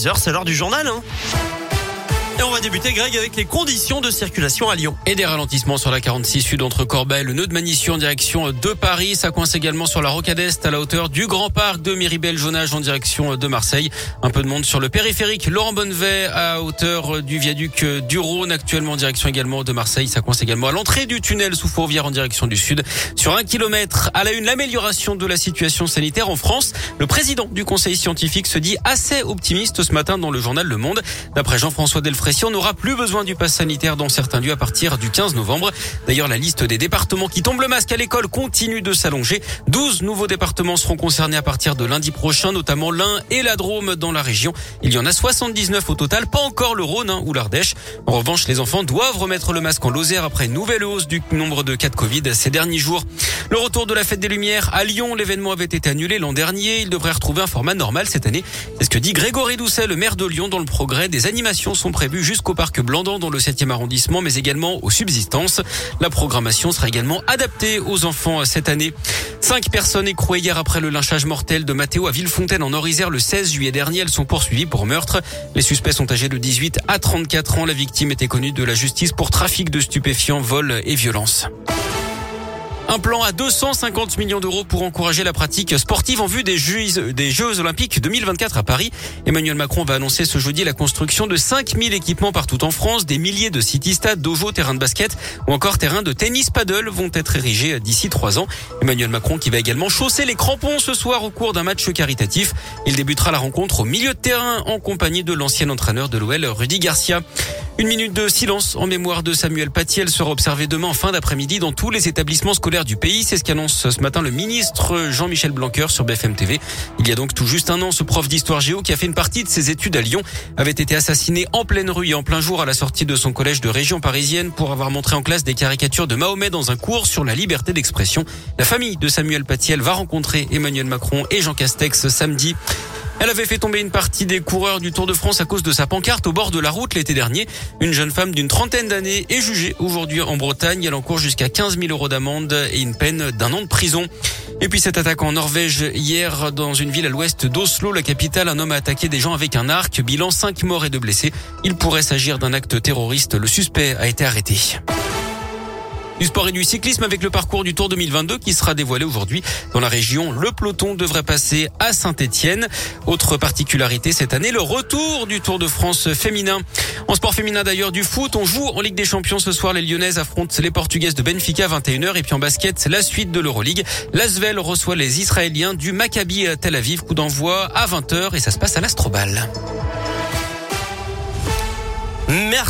6h, c'est l'heure du journal. Hein. Et on va débuter, Greg, avec les conditions de circulation à Lyon. Et des ralentissements sur la 46 sud entre Corbeil, le nœud de Manissu en direction de Paris. Ça coince également sur la Rocade Est à la hauteur du Grand Parc de Miribel-Jonage en direction de Marseille. Un peu de monde sur le périphérique Laurent Bonnevet à hauteur du viaduc du Rhône, actuellement en direction également de Marseille. Ça coince également à l'entrée du tunnel sous Fourvière en direction du sud. Sur un kilomètre, à la une, l'amélioration de la situation sanitaire en France. Le président du conseil scientifique se dit assez optimiste ce matin dans le journal Le Monde. D'après Jean-François On n'aura plus besoin du pass sanitaire dans certains lieux à partir du 15 novembre. D'ailleurs, la liste des départements qui tombent le masque à l'école continue de s'allonger. 12 nouveaux départements seront concernés à partir de lundi prochain, notamment l'Ain et la Drôme dans la région. Il y en a 79 au total, pas encore le Rhône hein, ou l'Ardèche. En revanche, les enfants doivent remettre le masque en Lozère après une nouvelle hausse du nombre de cas de Covid ces derniers jours. Le retour de la fête des Lumières à Lyon, l'événement avait été annulé l'an dernier. Il devrait retrouver un format normal cette année. C'est ce que dit Grégory Doucet, le maire de Lyon, dans le progrès. Des animations sont prévues jusqu'au parc Blandan dans le 7e arrondissement, mais également aux subsistances. La programmation sera également adaptée aux enfants cette année. Cinq personnes écrouées hier après le lynchage mortel de Mathéo à Villefontaine en Orisère le 16 juillet dernier. Elles sont poursuivies pour meurtre. Les suspects sont âgés de 18 à 34 ans. La victime était connue de la justice pour trafic de stupéfiants, vol et violence. Un plan à 250 millions d'euros pour encourager la pratique sportive en vue des Jeux, Olympiques 2024 à Paris. Emmanuel Macron va annoncer ce jeudi la construction de 5000 équipements partout en France. Des milliers de city-stades, dojos, terrains de basket ou encore terrains de tennis paddle vont être érigés d'ici trois ans. Emmanuel Macron qui va également chausser les crampons ce soir au cours d'un match caritatif. Il débutera la rencontre au milieu de terrain en compagnie de l'ancien entraîneur de l'OL, Rudy Garcia. Une minute de silence en mémoire de Samuel Paty. Sera observée demain fin d'après-midi dans tous les établissements scolaires du pays. C'est ce qu'annonce ce matin le ministre Jean-Michel Blanquer sur BFM TV. Il y a donc tout juste un an, ce prof d'histoire géo qui a fait une partie de ses études à Lyon avait été assassiné en pleine rue et en plein jour à la sortie de son collège de région parisienne pour avoir montré en classe des caricatures de Mahomet dans un cours sur la liberté d'expression. La famille de Samuel Paty, va rencontrer Emmanuel Macron et Jean Castex samedi. Elle avait fait tomber une partie des coureurs du Tour de France à cause de sa pancarte au bord de la route l'été dernier. Une jeune femme d'une trentaine d'années est jugée aujourd'hui en Bretagne. Elle encourt jusqu'à 15 000 euros d'amende et une peine d'un an de prison. Et puis cette attaque en Norvège hier dans une ville à l'ouest d'Oslo, la capitale, un homme a attaqué des gens avec un arc. Bilan 5 morts et 2 blessés. Il pourrait s'agir d'un acte terroriste. Le suspect a été arrêté. Du sport et du cyclisme avec le parcours du Tour 2022 qui sera dévoilé aujourd'hui dans la région. Le peloton devrait passer à Saint-Etienne. Autre particularité cette année, le retour du Tour de France féminin. En sport féminin d'ailleurs du foot, on joue en Ligue des Champions ce soir. Les Lyonnaises affrontent les Portugaises de Benfica à 21h et puis en basket, la suite de l'Euroleague. L'Asvel reçoit les Israéliens du Maccabi à Tel Aviv. Coup d'envoi à 20h et ça se passe à l'Astrobal. Merci.